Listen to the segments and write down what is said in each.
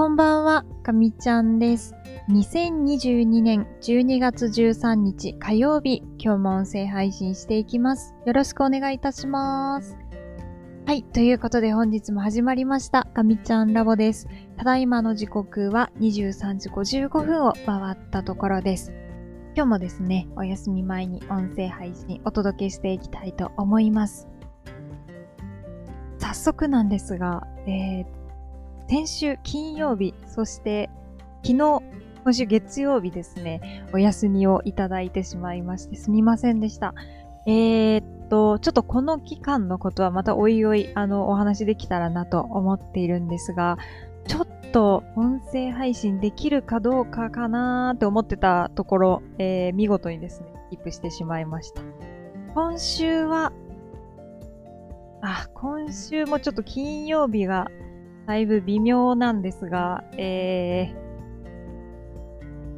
こんばんは、かみちゃんです。2022年12月13日火曜日、今日も音声配信していきます。よろしくお願いいたします。はい、ということで本日も始まりました、かみちゃんラボです。ただいまの時刻は23時55分を回ったところです。今日もですね、お休み前に音声配信お届けしていきたいと思います。早速なんですが、えー先週金曜日、そして昨日、今週月曜日ですね、お休みをいただいてしまいましてすみませんでした。えー、っと、ちょっとこの期間のことはまたおいおい、あの、お話できたらなと思っているんですが、ちょっと音声配信できるかどうかかなーって思ってたところ、えー見事にですね、キープしてしまいました。今週は、あ、今週もちょっと金曜日がだいぶ微妙なんですが、え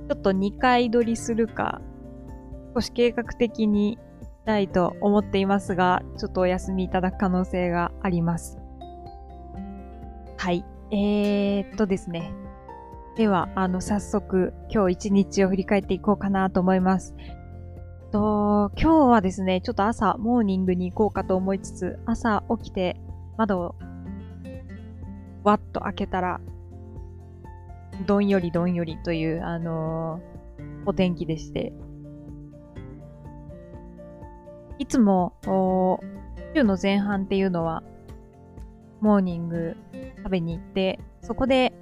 ー、ちょっと2回撮りするか、少し計画的にしたいと思っていますが、ちょっとお休みいただく可能性があります。はい。えー、っとですね。では、あの、早速、今日一日を振り返っていこうかなと思います。と、今日はですね、ちょっと朝、モーニングに行こうかと思いつつ、朝起きて、窓をわっと開けたら、どんよりどんよりという、あのーお天気でして、いつも、週の前半っていうのは、モーニング食べに行って、そこで、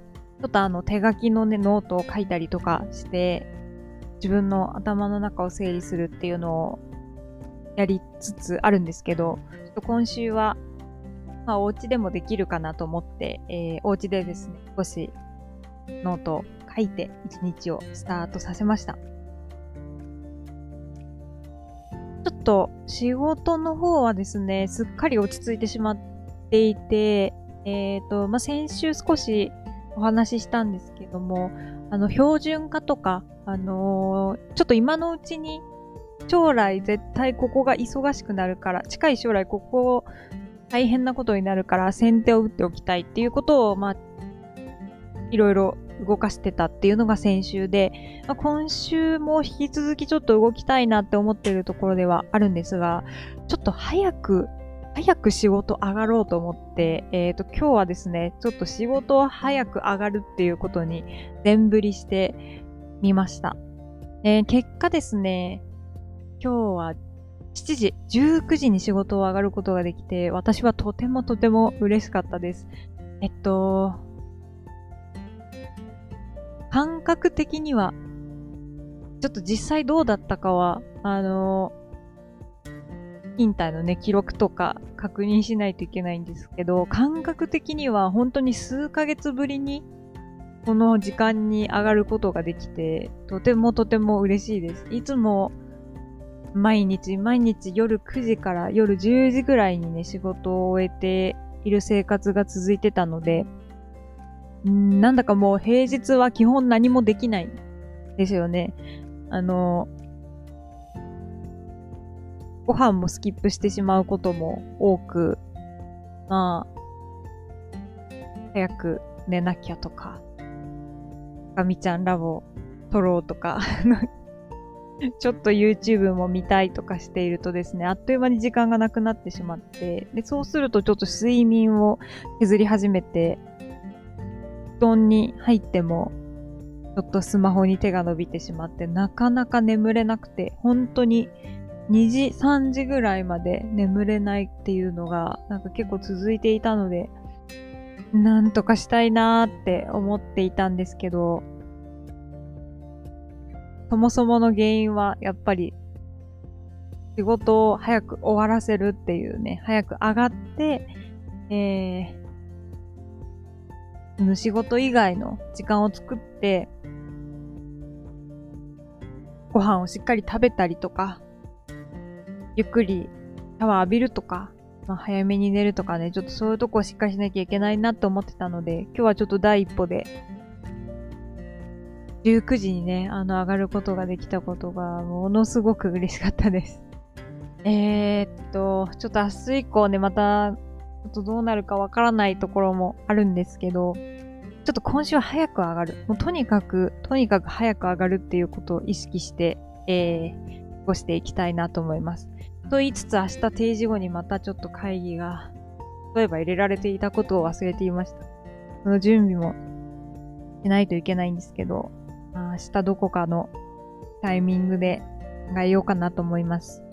ちょっとあの手書きのね、ノートを書いたりとかして、自分の頭の中を整理するっていうのをやりつつあるんですけど、ちょっと今週はまあ、お家でもできるかなと思って、えー、お家でですね、少しノートを書いて一日をスタートさせました。ちょっと仕事の方はですね、すっかり落ち着いてしまっていて、えっ、と、まあ、先週少しお話ししたんですけども、あの、標準化とか、あのーちょっと今のうちに将来絶対ここが忙しくなるから、近い将来ここを大変なことになるから先手を打っておきたいっていうことを、まあ、いろいろ動かしてたっていうのが先週で、まあ、今週も引き続きちょっと動きたいなって思ってるところではあるんですが、ちょっと早く、早く仕事上がろうと思って、えっ、と、今日はですね、ちょっと仕事を早く上がるっていうことに全振りしてみました。えー結果ですね、今日は7時、19時に仕事を上がることができて、私はとてもとても嬉しかったです。えっと、感覚的には、ちょっと実際どうだったかは、あの、勤怠のね、記録とか確認しないといけないんですけど、感覚的には本当に数ヶ月ぶりに、この時間に上がることができて、とてもとても嬉しいです。いつも毎日毎日夜9時から夜10時ぐらいにね、仕事を終えている生活が続いてたので、んなんだかもう平日は基本何もできないですよね。あの、ご飯もスキップしてしまうことも多く、まあ、早く寝なきゃとか、かみちゃんラボ撮ろうとか、ちょっと YouTube も見たいとかしているとですね、あっという間に時間がなくなってしまって、で、そうするとちょっと睡眠を削り始めて、布団に入っても、ちょっとスマホに手が伸びてしまって、なかなか眠れなくて、本当に2時、3時ぐらいまで眠れないっていうのが、なんか結構続いていたので、なんとかしたいなーって思っていたんですけど、そもそもの原因はやっぱり仕事を早く終わらせるっていうね、早く上がって、えー、仕事以外の時間を作って、ご飯をしっかり食べたりとか、ゆっくりシャワー浴びるとか、まあ、早めに寝るとかね、ちょっとそういうとこをしっかりしなきゃいけないなって思ってたので、今日はちょっと第一歩で、19時にね、あの、上がることができたことが、ものすごく嬉しかったです。えー、っと、ちょっと明日以降ね、また、ちょっとどうなるかわからないところもあるんですけど、ちょっと今週は早く上がる。もうとにかく、とにかく早く上がるっていうことを意識して、えー、過ごしていきたいなと思います。と言いつつ明日定時後にまたちょっと会議が、例えば入れられていたことを忘れていました。その準備もしないといけないんですけど、明日どこかのタイミングで考えようかなと思います。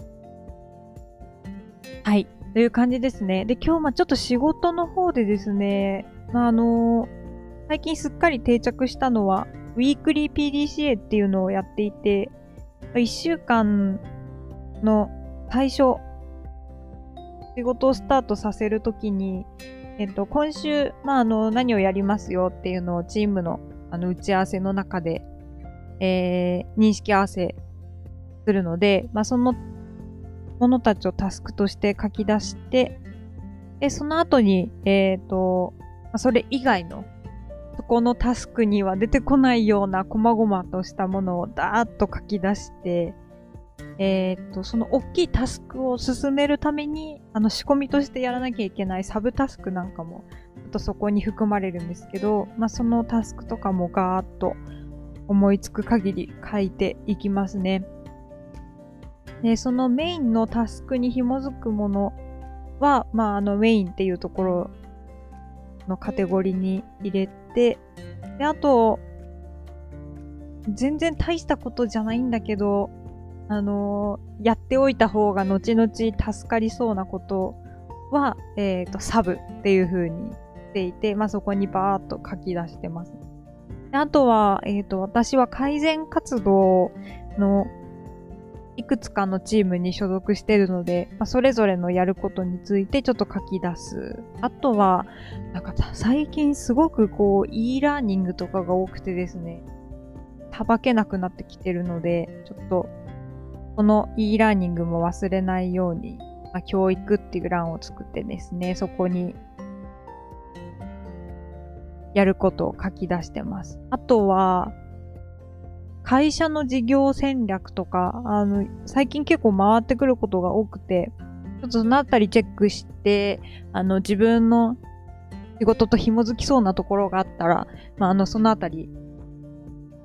はい。という感じですね。で、今日まちょっと仕事の方でですね、まあ、あのー、最近すっかり定着したのは、ウィークリー PDCA っていうのをやっていて、1週間の最初、仕事をスタートさせるときに、えっと、今週、まあ、あの、何をやりますよっていうのをチームの、あの、打ち合わせの中で、えー、認識合わせするので、まあ、そのものたちをタスクとして書き出して、で、その後に、えっ、ー、と、それ以外の、そこのタスクには出てこないような細々としたものをダーッと書き出して、えっ、ー、と、その大きいタスクを進めるために、あの仕込みとしてやらなきゃいけないサブタスクなんかも、とそこに含まれるんですけど、まあ、そのタスクとかもガーッと思いつく限り書いていきますね。で、そのメインのタスクに紐づくものは、まあ、あのメインっていうところのカテゴリーに入れて、で、あと、全然大したことじゃないんだけど、あのー、やっておいた方が後々助かりそうなことは、えっ、ー、と、サブっていう風にしていて、まあ、そこにバーっと書き出してます。であとは、えっ、ー、と、私は改善活動のいくつかのチームに所属してるので、まあ、それぞれのやることについてちょっと書き出す。あとは、なんか最近すごくこう e ラーニングとかが多くてですね、たばけなくなってきてるので、ちょっとこの e ラーニングも忘れないように、まあ、教育っていう欄を作ってですね、そこにやることを書き出してます。あとは、会社の事業戦略とか、あの、最近結構回ってくることが多くて、ちょっとそのあたりチェックして、あの、自分の仕事と紐づきそうなところがあったら、まあ、あの、そのあたり、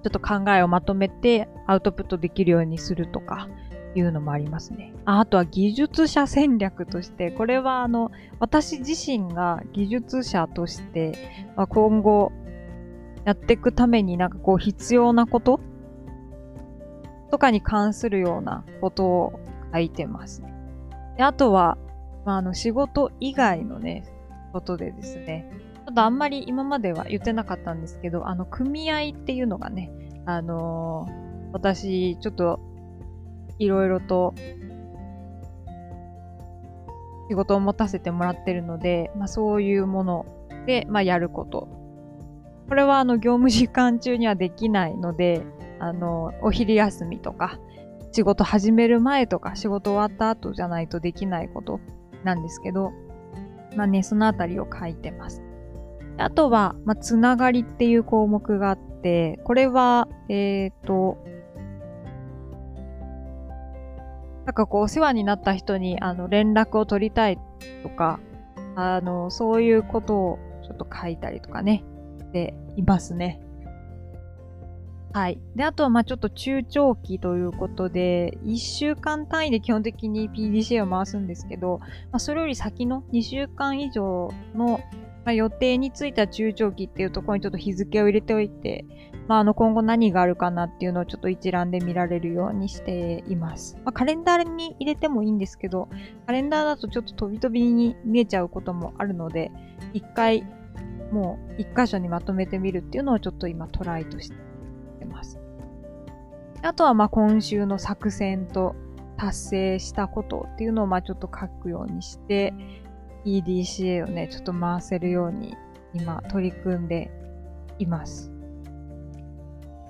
ちょっと考えをまとめてアウトプットできるようにするとか、いうのもありますね。あとは技術者戦略として、これはあの、私自身が技術者として、まあ、今後やっていくためになんかこう必要なこととかに関するようなことを書いてます。であとは、まあ、あの仕事以外のね、ことでですね、ちょっとあんまり今までは言ってなかったんですけど、あの、組合っていうのがね、あのー、私、ちょっと、いろいろと、仕事を持たせてもらってるので、まあそういうもので、まあやること。これはあの業務時間中にはできないので、あの、お昼休みとか、仕事始める前とか、仕事終わった後じゃないとできないことなんですけど、まあね、そのあたりを書いてます。あとは、まあ、つながりっていう項目があって、これは、えっ、ー、と、なんかこう、お世話になった人に、あの、連絡を取りたいとか、あの、そういうことをちょっと書いたりとかね、でいますね。はい。で、あとは、ま、ちょっと中長期ということで、1週間単位で基本的に PDCA を回すんですけど、まあ、それより先の2週間以上の、まあ、予定についた中長期っていうところにちょっと日付を入れておいて、まあ、あの、今後何があるかなっていうのをちょっと一覧で見られるようにしています。まあ、カレンダーに入れてもいいんですけど、カレンダーだとちょっと飛び飛びに見えちゃうこともあるので、一回、もう一箇所にまとめてみるっていうのをちょっと今トライとしてます。あとはまあ今週の作戦と達成したことっていうのをまあちょっと書くようにして EDCA をね、ちょっと回せるように今取り組んでいます。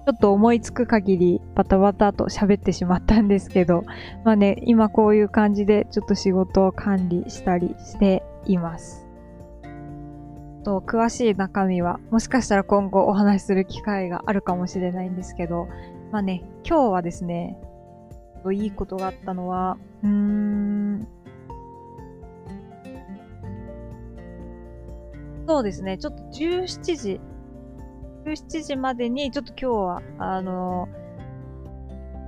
ちょっと思いつく限りバタバタと喋ってしまったんですけど、まあね、今こういう感じでちょっと仕事を管理したりしています。と詳しい中身はもしかしたら今後お話しする機会があるかもしれないんですけど、まあね、今日はですね、いいことがあったのは、うーん、そうですね、ちょっと17時17時までにちょっと今日は、あの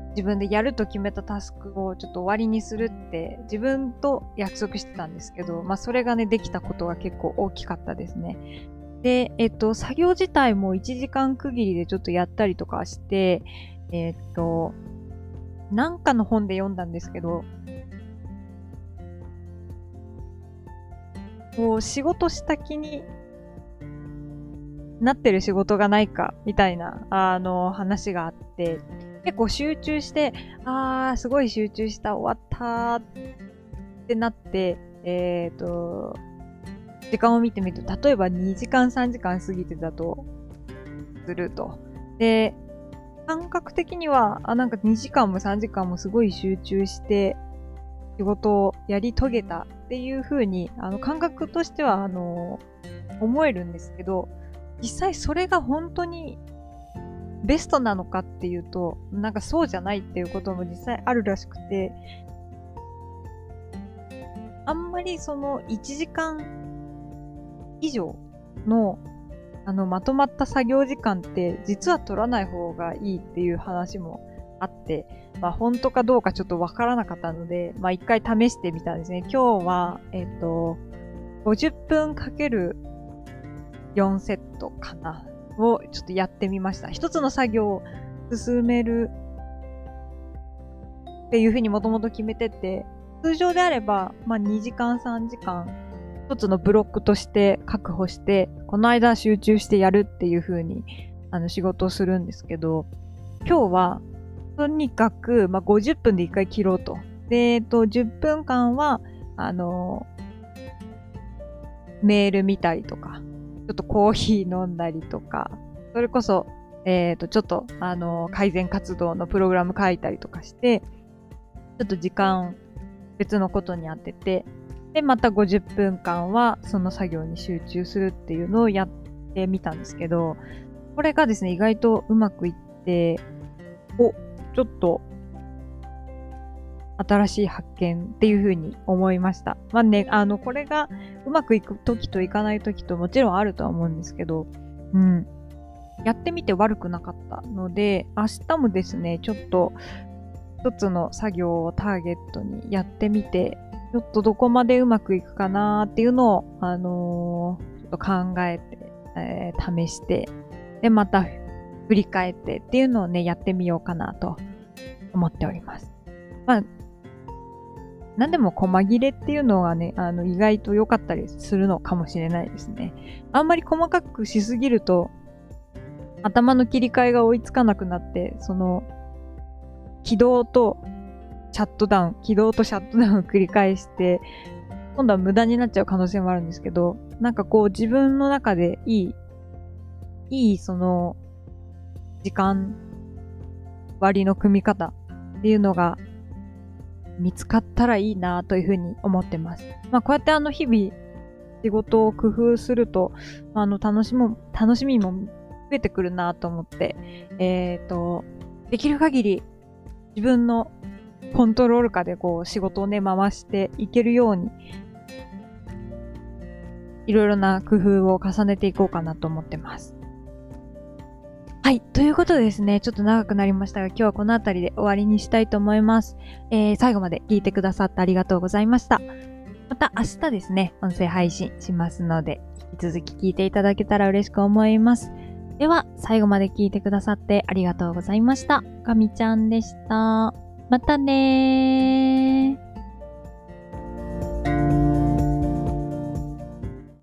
自分でやると決めたタスクをちょっと終わりにするって自分と約束してたんですけど、まあそれがね、できたことが結構大きかったですね。で、えっと、作業自体も1時間区切りでちょっとやったりとかして、えっと、なんかの本で読んだんですけど、こう仕事した気になってる仕事がないかみたいなあの話があって結構集中してあーすごい集中した終わったってなってえっ、ー、と時間を見てみると例えば2時間3時間過ぎてたとすると。で感覚的にはあなんか2時間も3時間もすごい集中して仕事をやり遂げたっていう風に、あの、感覚としては、あの、思えるんですけど、実際それが本当にベストなのかっていうと、なんかそうじゃないっていうことも実際あるらしくて、あんまりその1時間以上のあのまとまった作業時間って実は取らない方がいいっていう話もあって、まあ本当かどうかちょっとわからなかったので、まあ一回試してみたんですね。今日は、えっ、ー、と、50分かける4セットかなをちょっとやってみました。一つの作業を進めるっていうふうにもともと決めてて、通常であれば、まあ2時間3時間一つのブロックとして確保して、この間集中してやるっていうふうにあの仕事をするんですけど、今日はとにかく、まあ、50分で1回切ろうと。で、えっと、10分間は、あのメール見たりとか、ちょっとコーヒー飲んだりとか、それこそ、えっ、ー、と、ちょっと、あの改善活動のプログラム書いたりとかして、ちょっと時間別のことに当てて、で、また50分間はその作業に集中するっていうのをやってみたんですけど、これがですね、意外とうまくいって、お、ちょっと新しい発見っていうふうに思いました。まあね、あの、これがうまくいく時といかない時ともちろんあるとは思うんですけど、うん。やってみて悪くなかったので、明日もですね、ちょっと一つの作業をターゲットにやってみて、ちょっとどこまでうまくいくかなっていうのを、あのー、ちょっと考えて、えー、試して、で、また振り返ってっていうのをね、やってみようかなと思っております。まあ、何でも細切れっていうのはね、あの、意外と良かったりするのかもしれないですね。あんまり細かくしすぎると、頭の切り替えが追いつかなくなって、その、起動とシャットダウン、起動とシャットダウンを繰り返して、今度は無駄になっちゃう可能性もあるんですけど、なんかこう自分の中でいい、いいその時間割の組み方っていうのが見つかったらいいなというふうに思ってます。まあこうやってあの日々仕事を工夫すると、あの楽しも、楽しみも増えてくるなと思って、えっ、ー、と、できる限り自分のコントロール下でこう仕事をね回していけるようにいろいろな工夫を重ねていこうかなと思ってます。はい。ということでですね、ちょっと長くなりましたが、今日はこの辺りで終わりにしたいと思います。えー、最後まで聞いてくださってありがとうございました。また明日ですね、音声配信しますので、引き続き聞いていただけたら嬉しく思います。では、最後まで聞いてくださってありがとうございました。かみちゃんでした。またねー。